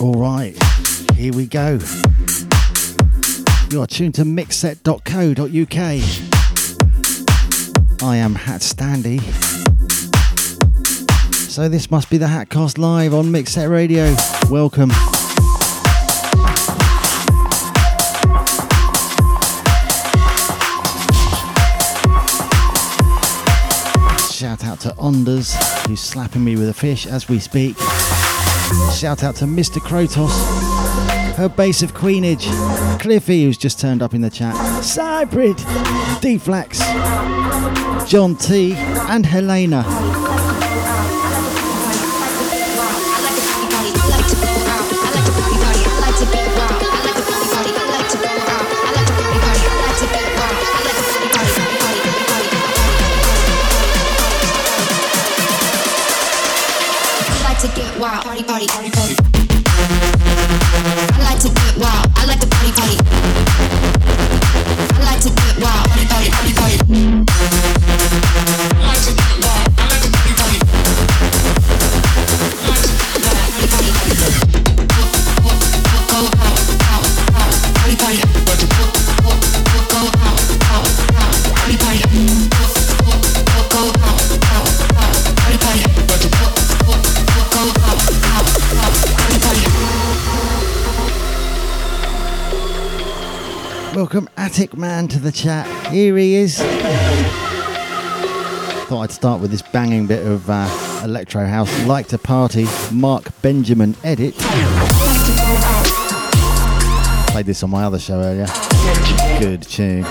All right, here we go. You are tuned to mixset.co.uk. I am Hat Standy. So this must be the Hatcast live on Mixset Radio. Welcome. Shout out to Onders, who's slapping me with a fish as we speak. Shout out to Mr. Krotos, her base of Queenage, Cliffy, who's just turned up in the chat, Cybrid, Deflax, John T, and Helena. party. party. Attic Man to the chat. Here he is. Thought I'd start with this banging bit of uh, electro house. Like to party, Marc Benjamin edit. Played this on my other show earlier. Good tune.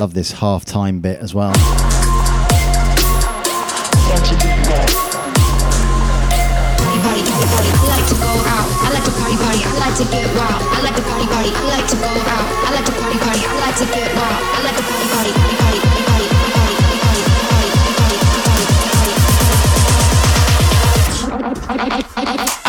Love this half-time bit as well. I like to get wild. I like to party party. I like to go out. I like to party party. I like to get wild. I like to party party party party party party party party party party party I like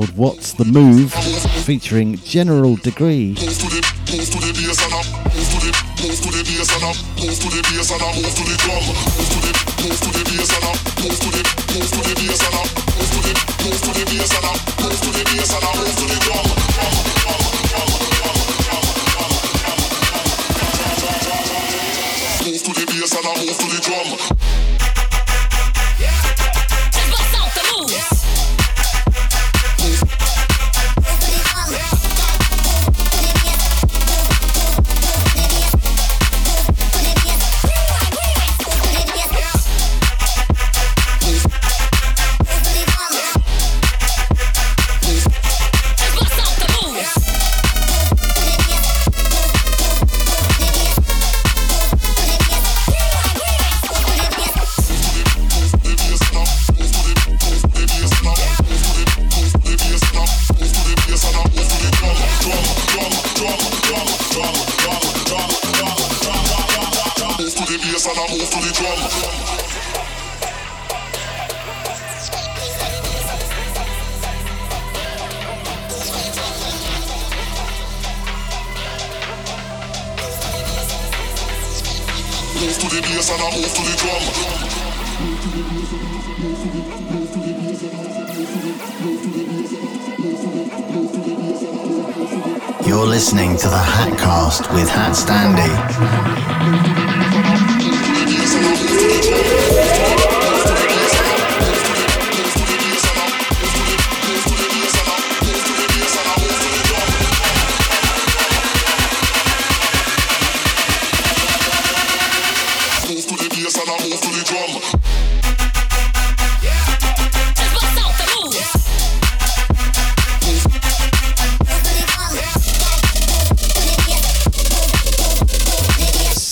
called What's the Move, featuring General Degree.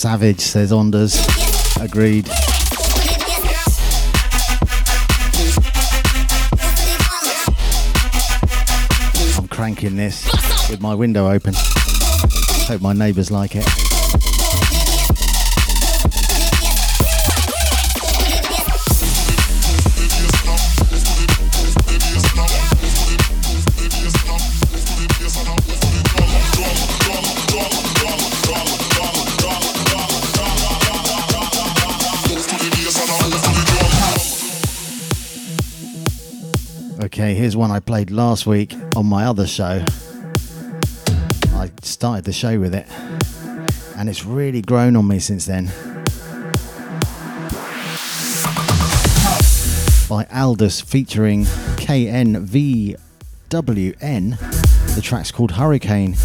Savage, says Onders. Agreed. I'm cranking this with my window open. Hope my neighbours like it. Here's one I played last week on my other show. I started the show with it, and it's really grown on me since then. By Aldous featuring KNVWN. The track's called Hurricane.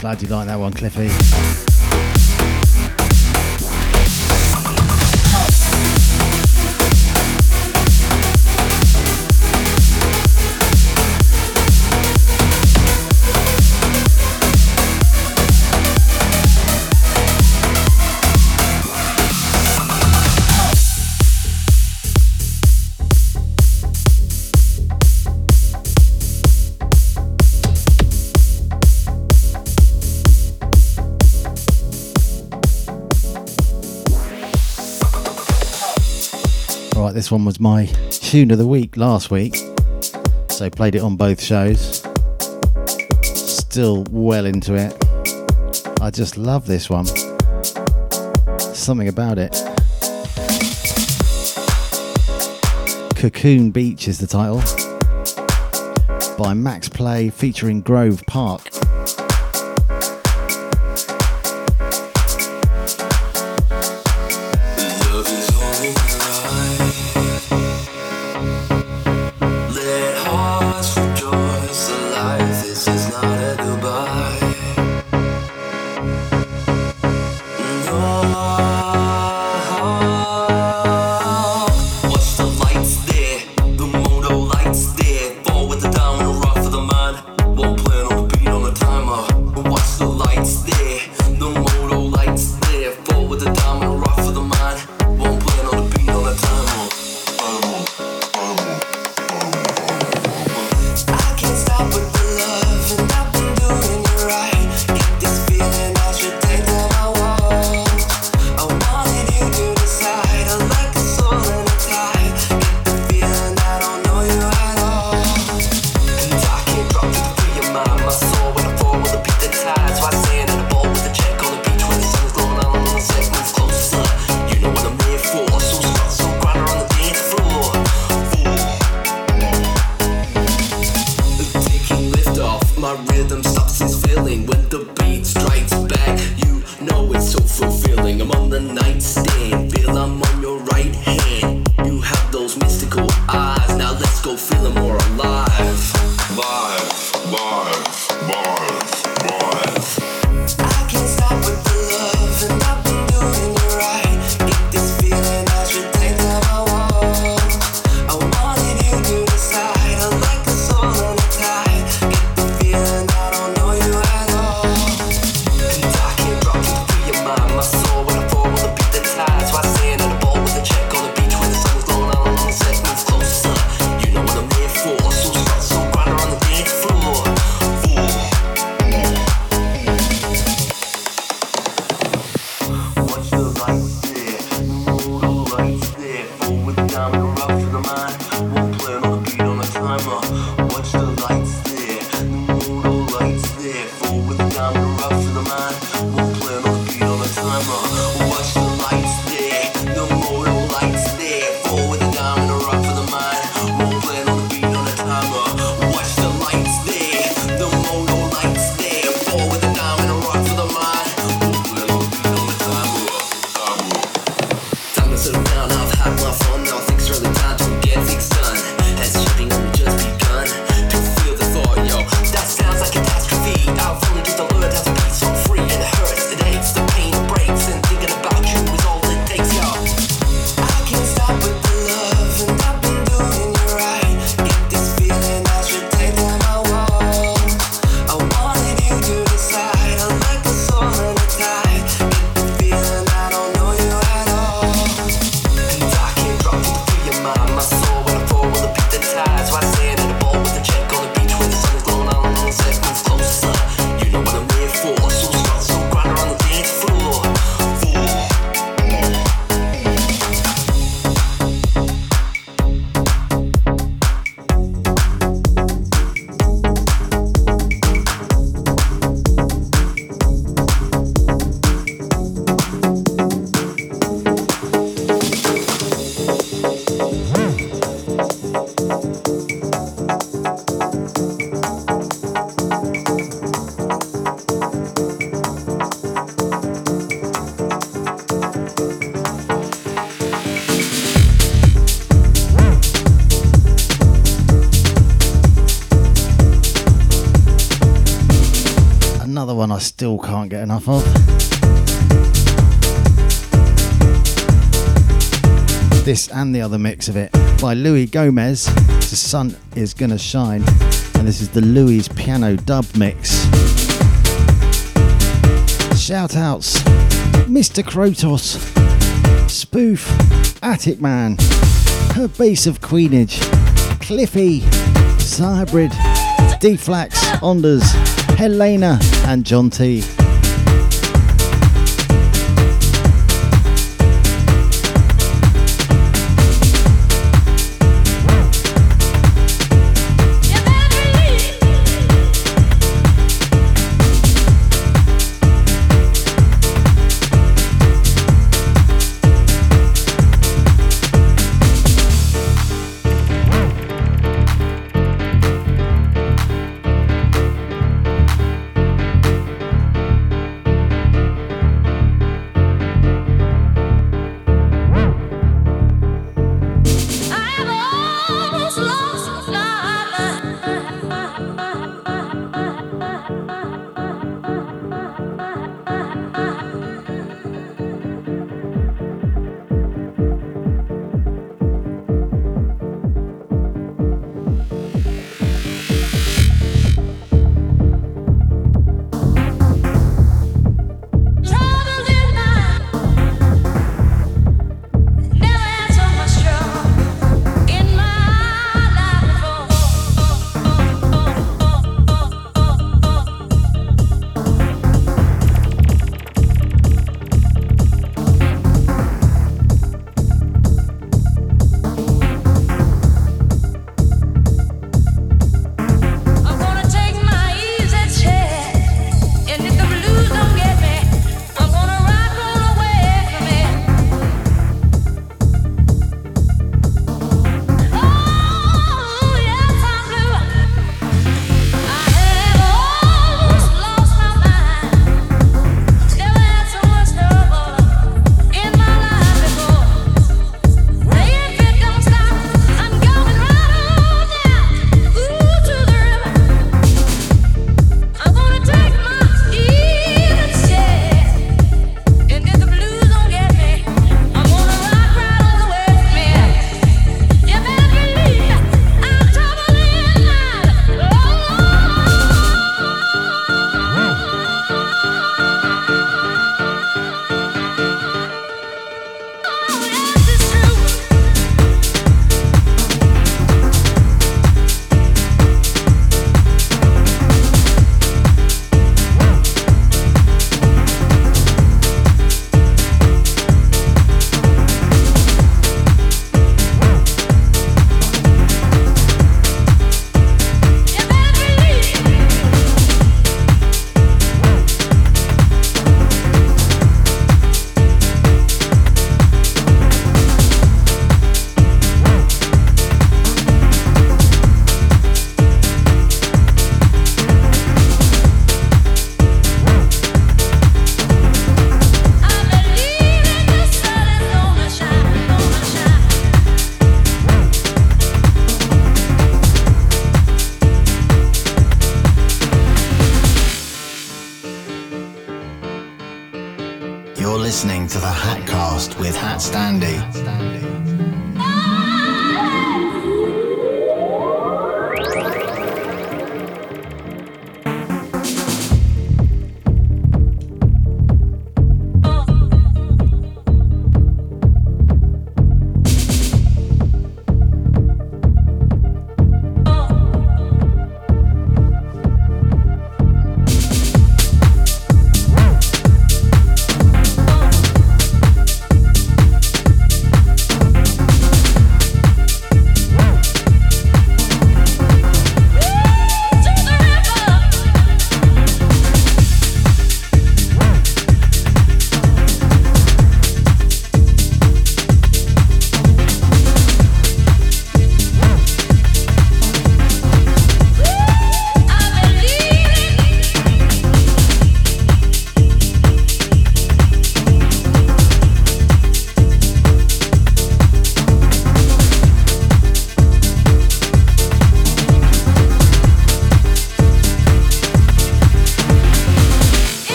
Glad you like that one, Cliffy. One was my tune of the week last week, so played it on both shows. Still well into it. I just love this one. Something about it. Cocoon Beach is the title by Maxx Play featuring Grove Park. Still can't get enough of. This and the other mix of it by Louie Gomez. The sun is gonna shine, and this is the Louis piano dub mix. Shout outs, Mr. Krotos, Spoof, Attic Man, Her Base of Queenage, Cliffy, Cybrid, Deflax, Onders, Helena, and John T.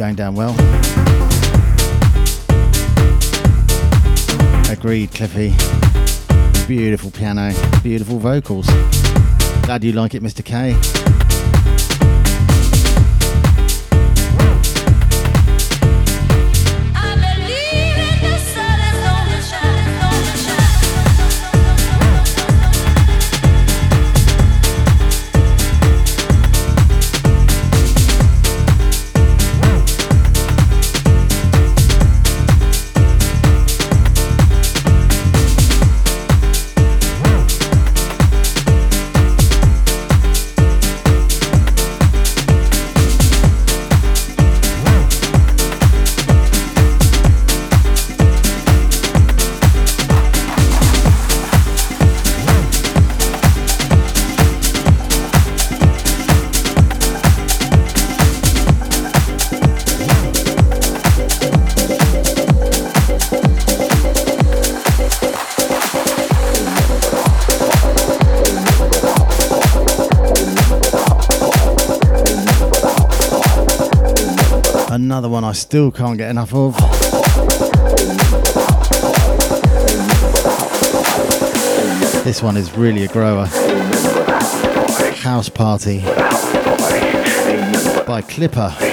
going down well. Agreed, Cliffy. Beautiful piano, beautiful vocals. Glad you like it, Mr. K. I still can't get enough of. This one is really a grower. House Party by Clipper.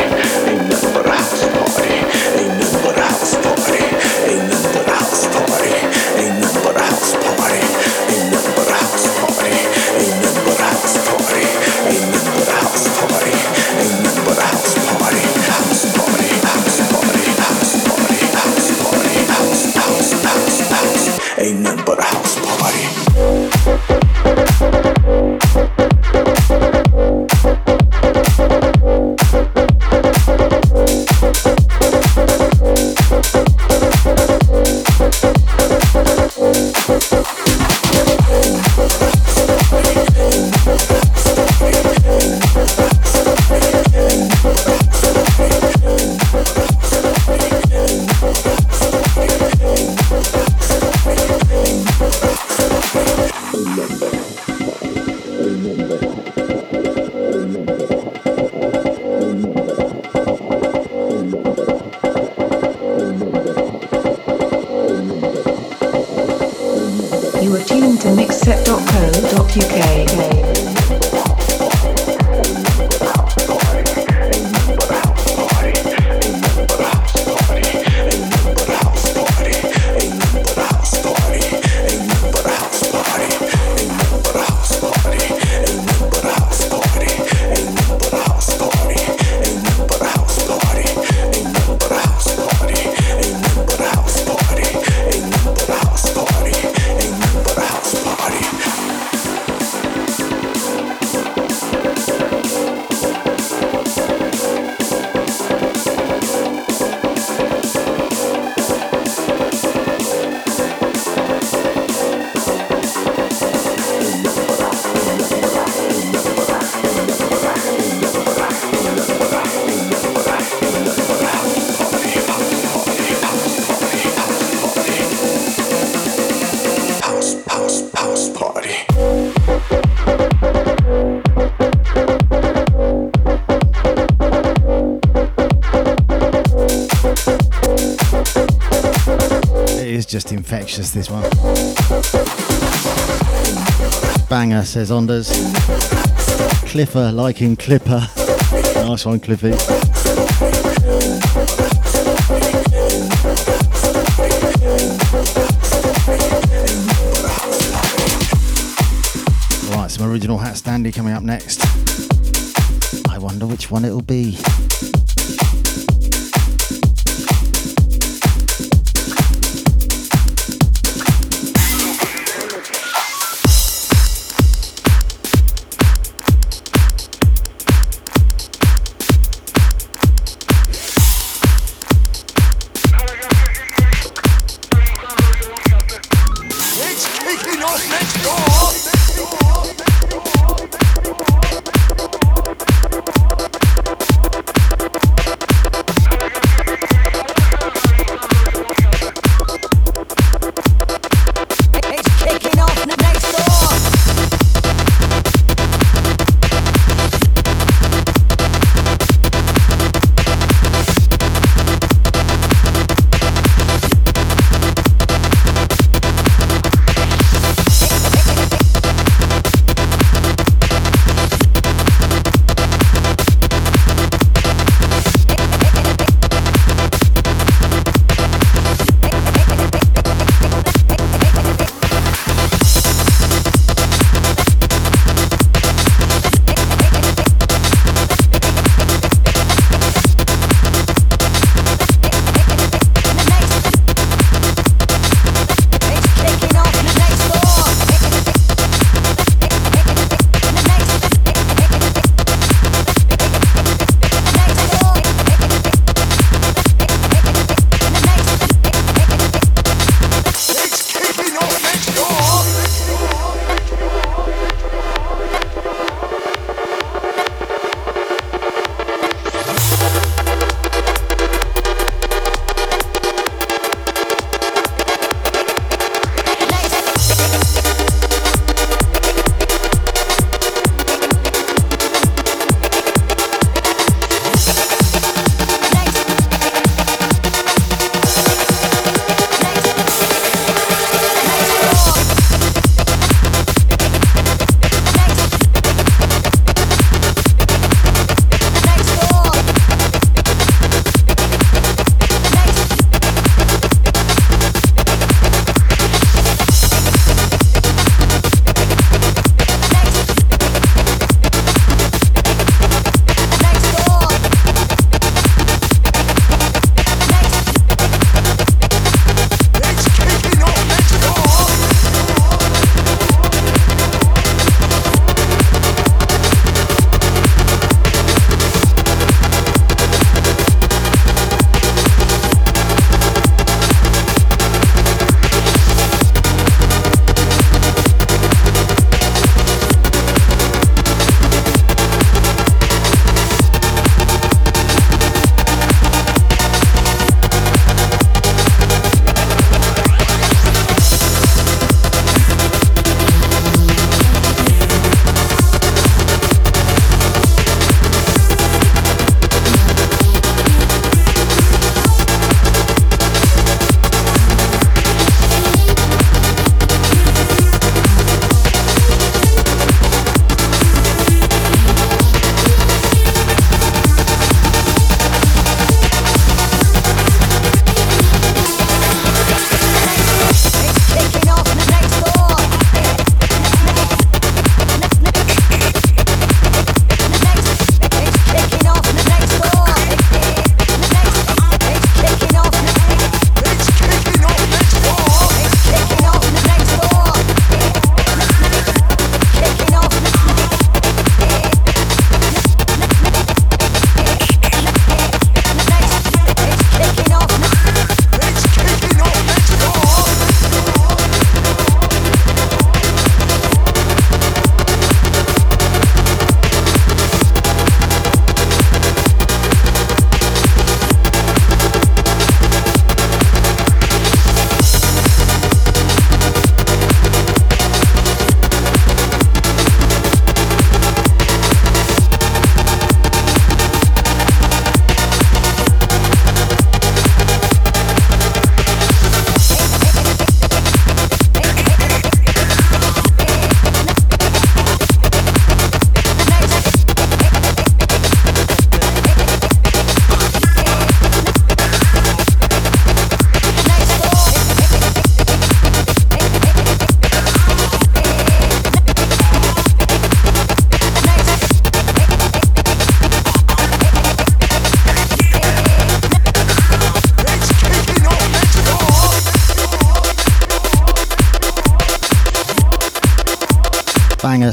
Infectious, this one. Banger, says Onders. Clipper liking Clipper. Nice one, Cliffy. Right, some original Hat Standy coming up next. I wonder which one it'll be.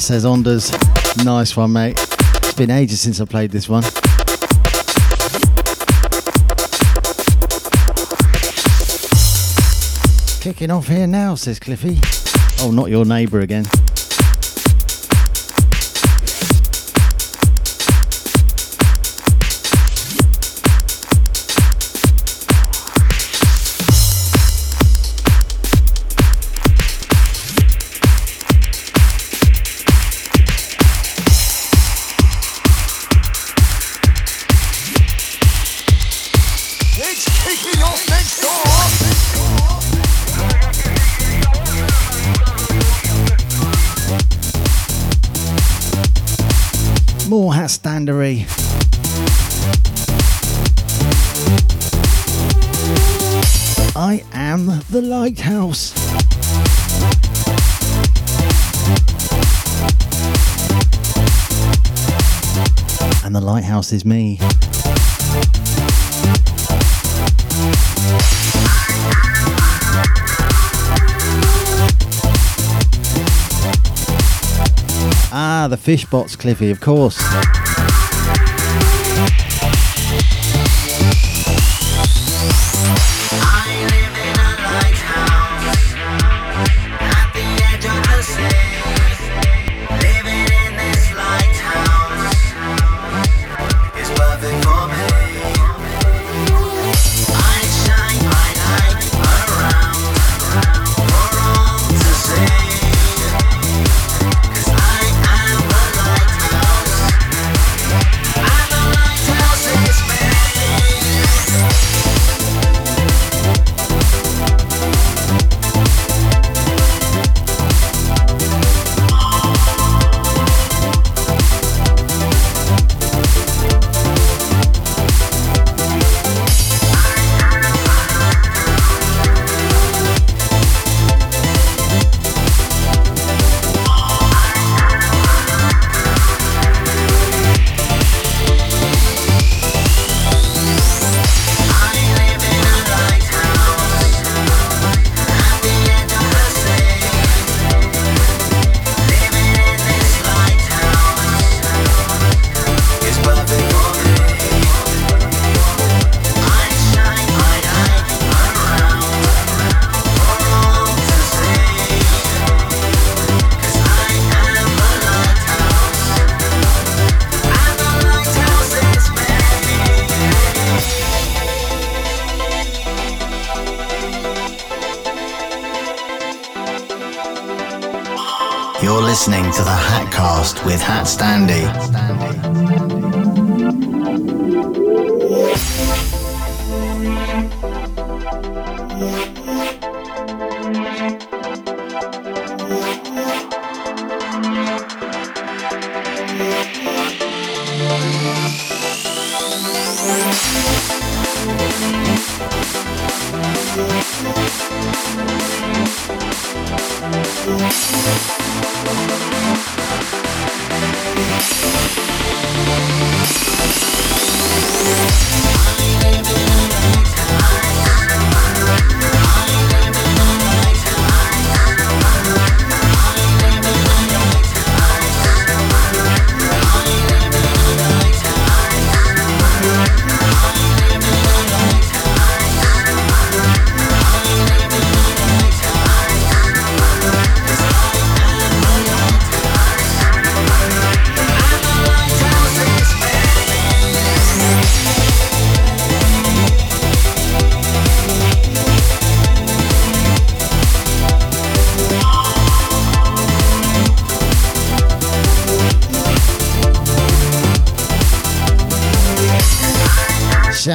Says Onders. Nice one, mate. It's been ages since I played this one. Kicking off here now, says Cliffy. Oh, not your neighbour again. And is me. Ah, the fish bots, Cliffy, of course.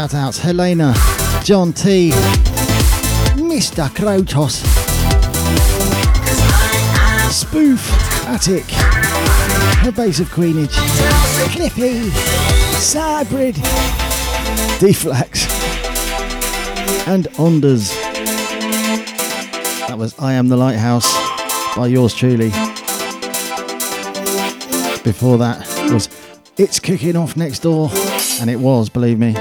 Shout outs Helena, John T, Mr. Krotos, Spoof, Attic, Her Base of Queenage, Cliffy, Cybrid, Deflax, and Onders. That was I Am the Lighthouse by yours truly. Before that was It's Kicking Off Next Door, and it was, believe me.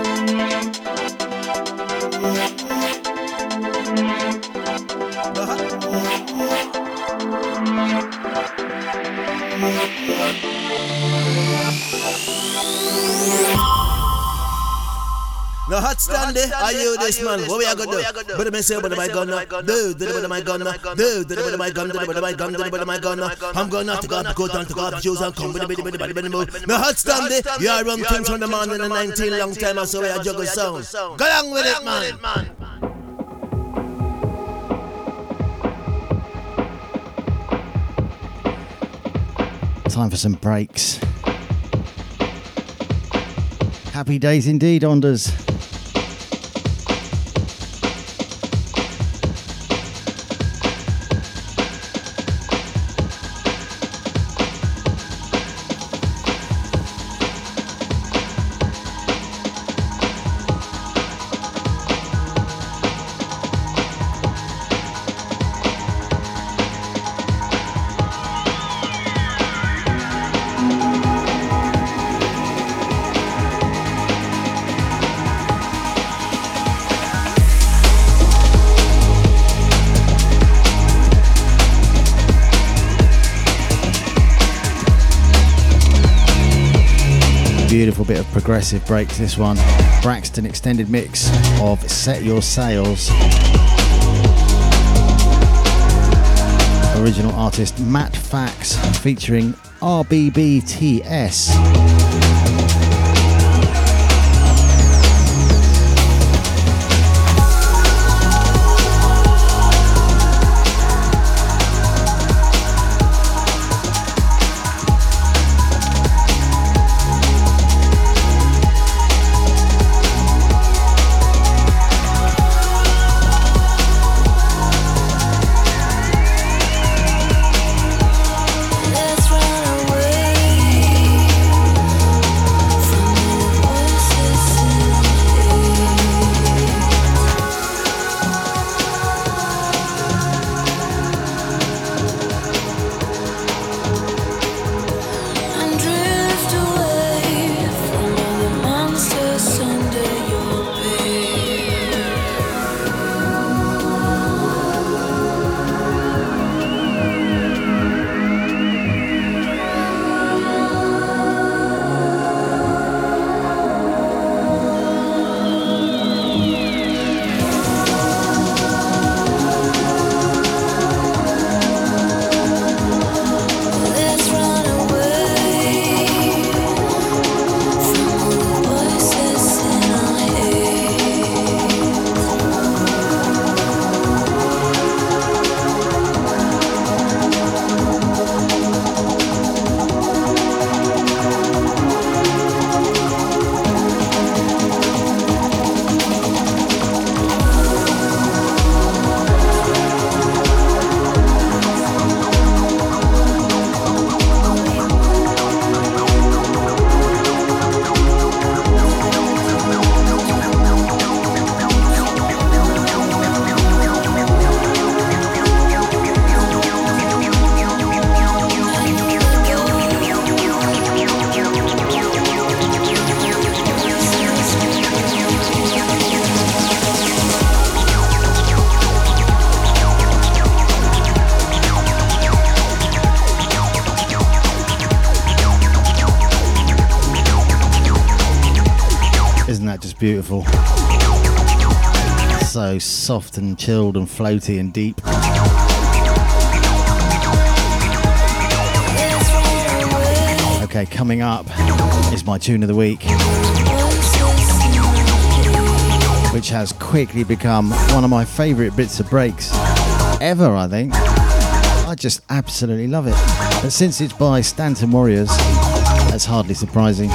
Hot. Are you this man? What we are gonna do? But me say, but my gun, do, do, but my gun, do, do, but my gun, do, but my gun, do, but my gun. I'm gonna to go up, go down to go up, and come with the bitty, bitty, bitty, bitty, bitty. No hot there. You are run things from the man in the 19 long time, so we are juggle sound. Go along with it, man. Time for some breaks. Happy days indeed, Onders. Of breaks, this one. Braxton extended mix of Set Your Sails. Original artist Matt Fax featuring RBBTS. Soft and chilled and floaty and deep. Okay, coming up is my tune of the week, which has quickly become one of my favourite bits of breaks ever, I think. I just absolutely love it. But since it's by Stanton Warriors, that's hardly surprising.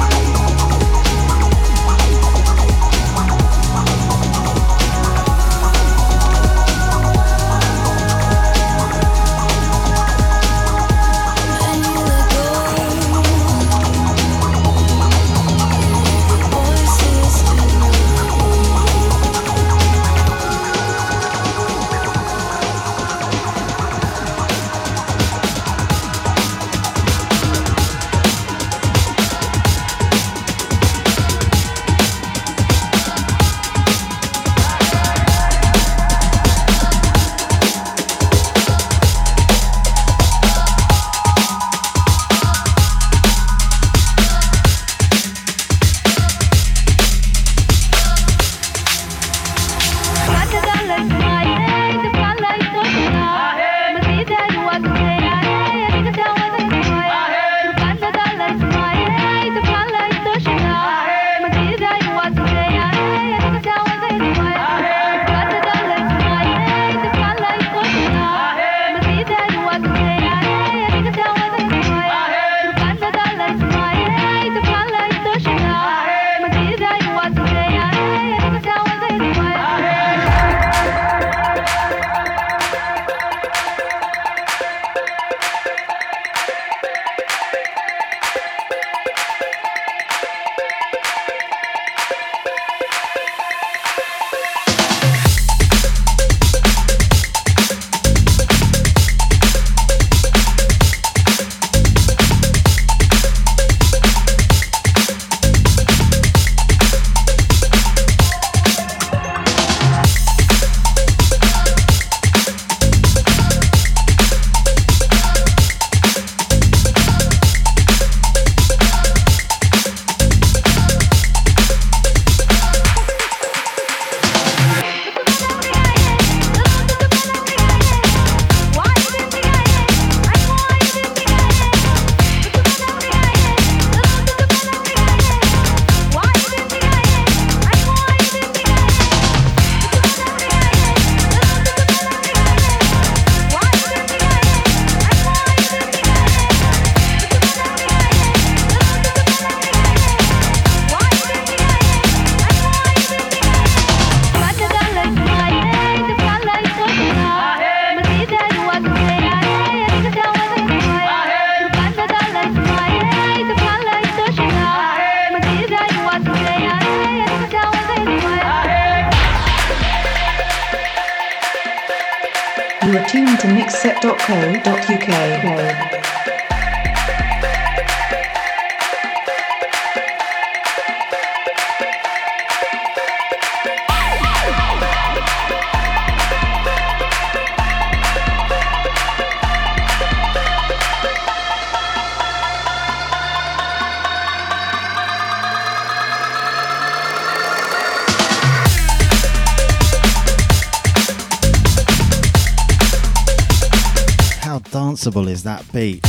That beat?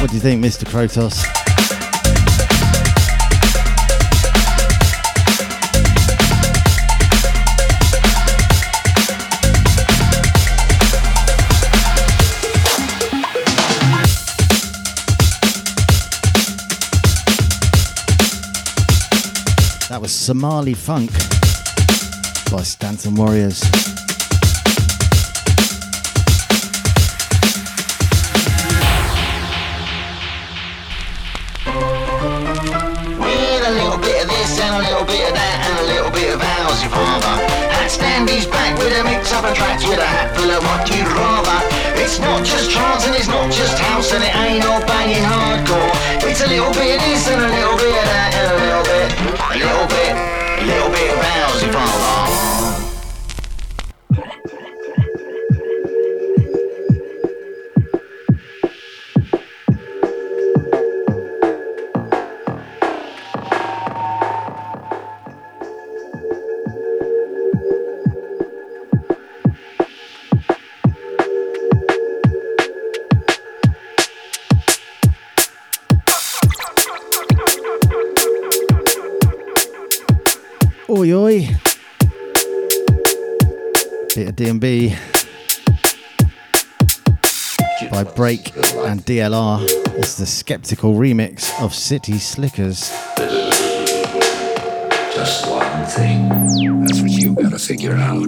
What do you think, Mr. Krotos? Somali Funk by Stanton Warriors. HatStandy's back with a mix up of tracks with a hat full of what you'd rather. It's not just trance and it's not just house and it ain't all banging hardcore. It's a little bit of this and a little bit of that and a little bit, a little bit, a little bit And DLR. It's the skeptical remix of City Slickers. Just one thing. That's what you gotta figure out.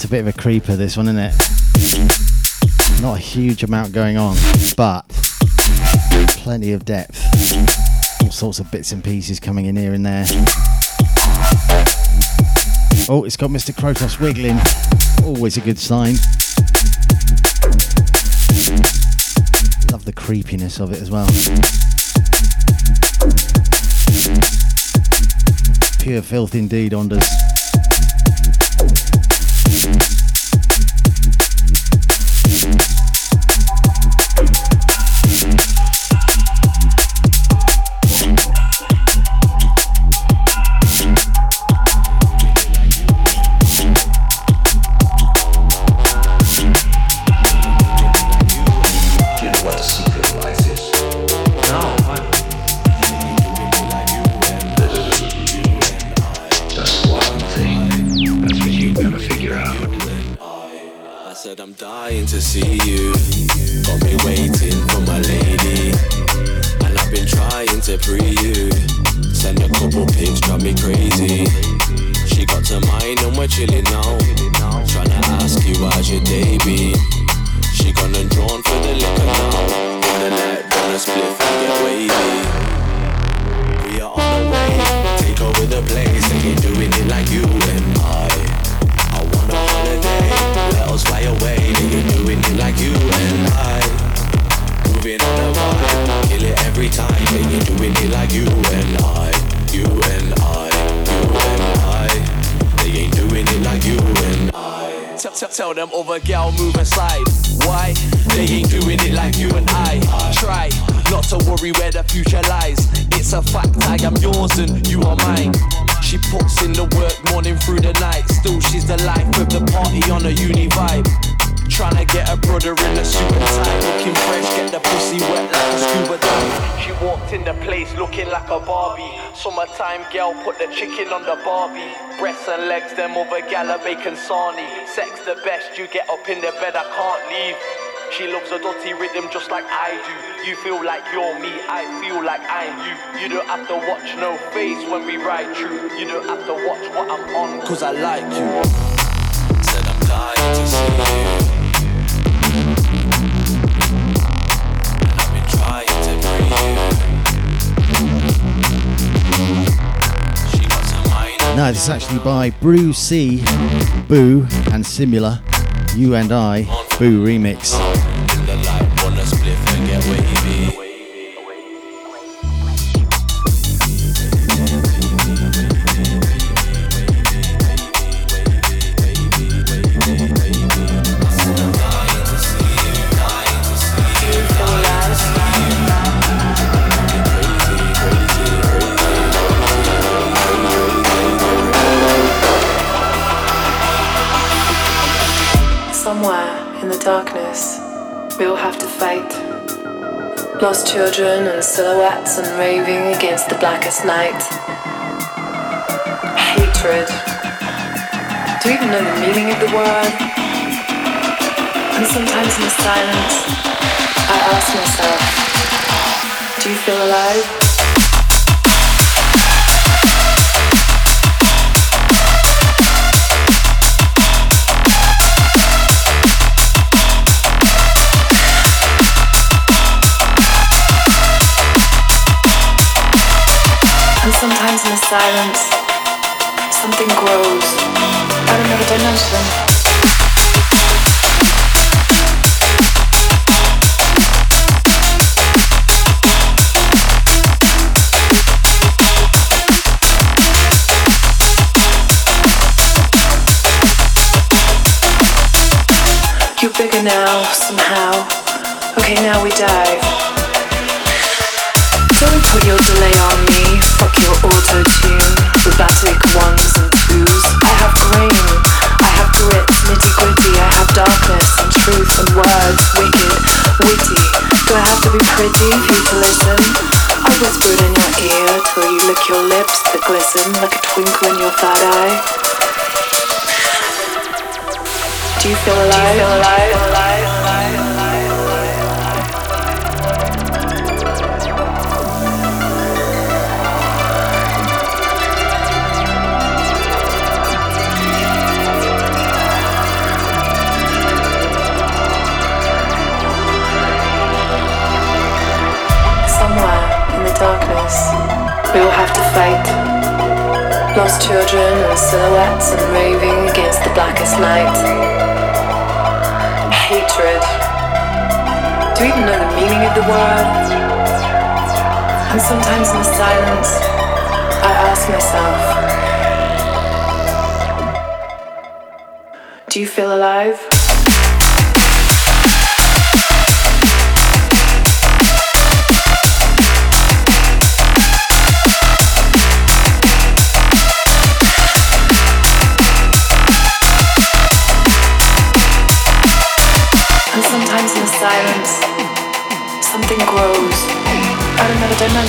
It's a bit of a creeper, this one, isn't it? Not a huge amount going on, but plenty of depth. All sorts of bits and pieces coming in here and there. Oh, it's got Mr. Krotos wiggling. Always a good sign. Love the creepiness of it as well. Pure filth indeed, Ondas. Send a couple pics, drive me crazy. She got to mine and we're chilling now. Tryna ask you how's your day be. She gone and drawn for the liquor now. The night, wanna split and get wavy. We are on the way, take over the place. They ain't doing it like you and I. I want a holiday, let us fly away. They ain't doing it like you and I. Moving on the vibe, every time. They ain't doing it like you and I. You and I, you and I. They ain't doing it like you and I. Tell, tell, tell them over gal move aside. Why? They ain't doing it like you and I. Try not to worry where the future lies. It's a fact I am yours and you are mine. She puts in the work morning through the night. Still, she's the life of the party on a uni vibe. Tryna get a brother in a suit and tie, looking fresh, get the pussy wet like a scuba dive. She walked in the place looking like a Barbie. Summertime girl put the chicken on the Barbie. Breasts and legs, them over gala bacon sarnie. Sex the best, you get up in the bed, I can't leave. She loves a dirty rhythm just like I do. You feel like you're me, I feel like I'm you. You don't have to watch no face when we ride through. You don't have to watch what I'm on, cause I like you. Said I'm dying to see No, this is actually by Brew C, Bou, and Simula. You and I, Bou remix. Darkness, we all have to fight. Lost children and silhouettes and raving against the blackest night. Hatred. Do you even know the meaning of the word? And sometimes in the silence, I ask myself, do you feel alive? And sometimes in the silence, something grows out of another dimension. You're bigger now, somehow. Okay, now we dive. Don't put your delay on me. Fuck your auto tune. Robotic ones and twos. I have grain. I have grit, nitty gritty. I have darkness and truth and words. Wicked, witty. Do I have to be pretty for listen? I whispered in your ear till you lick your lips that glisten like a twinkle in your third eye. Do you feel alive? Do you feel alive? alive, alive, alive? Lost children and silhouettes and raving against the blackest night. Hatred. Do you even know the meaning of the word? And sometimes in the silence, I ask myself, do you feel alive? You're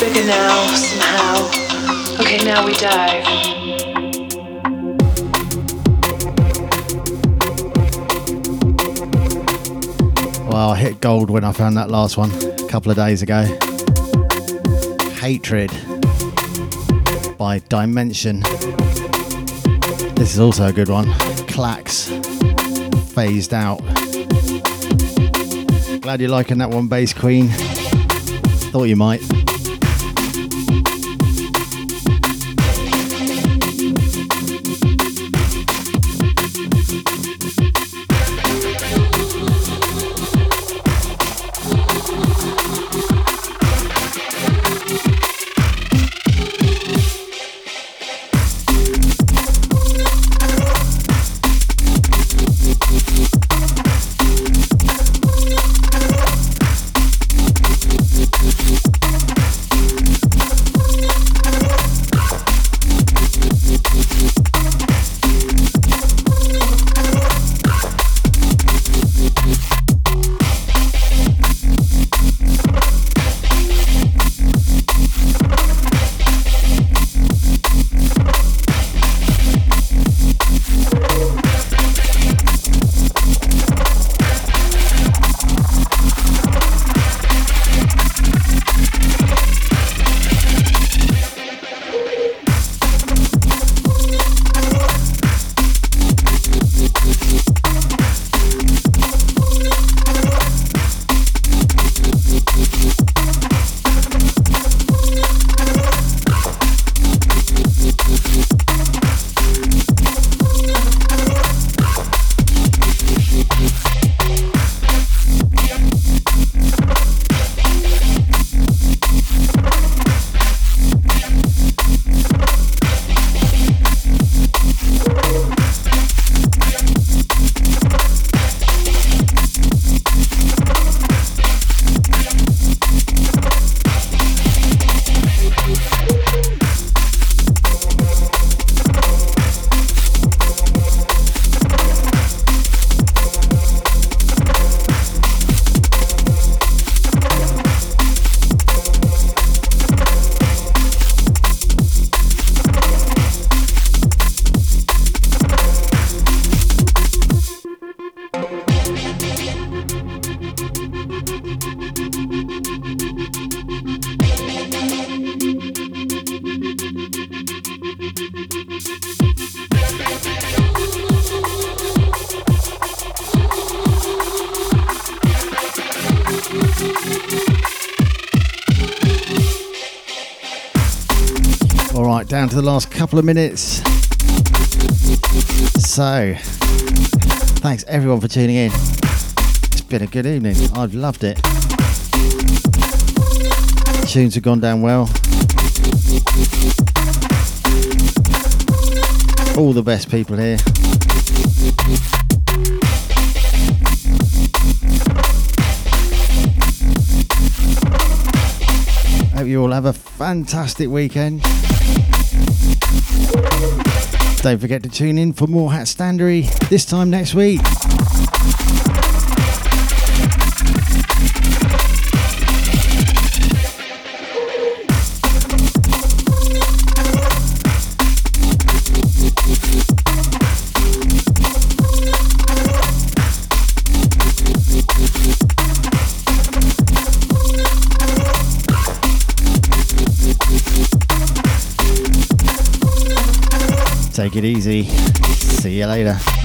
bigger now, somehow. Okay, now we dive. Well, I hit gold when I found that last one a couple of days ago. Hatred by Dimention. This is also a good one. Klax phased out. Glad you're liking that one, Bass Queen. Thought you might. Couple of minutes. So, thanks everyone for tuning in. It's been a good evening. I've loved it. Tunes have gone down well. All the best people here. Hope you all have a fantastic weekend. Don't forget to tune in for more Hat Standery this time next week. Take it easy. See you later.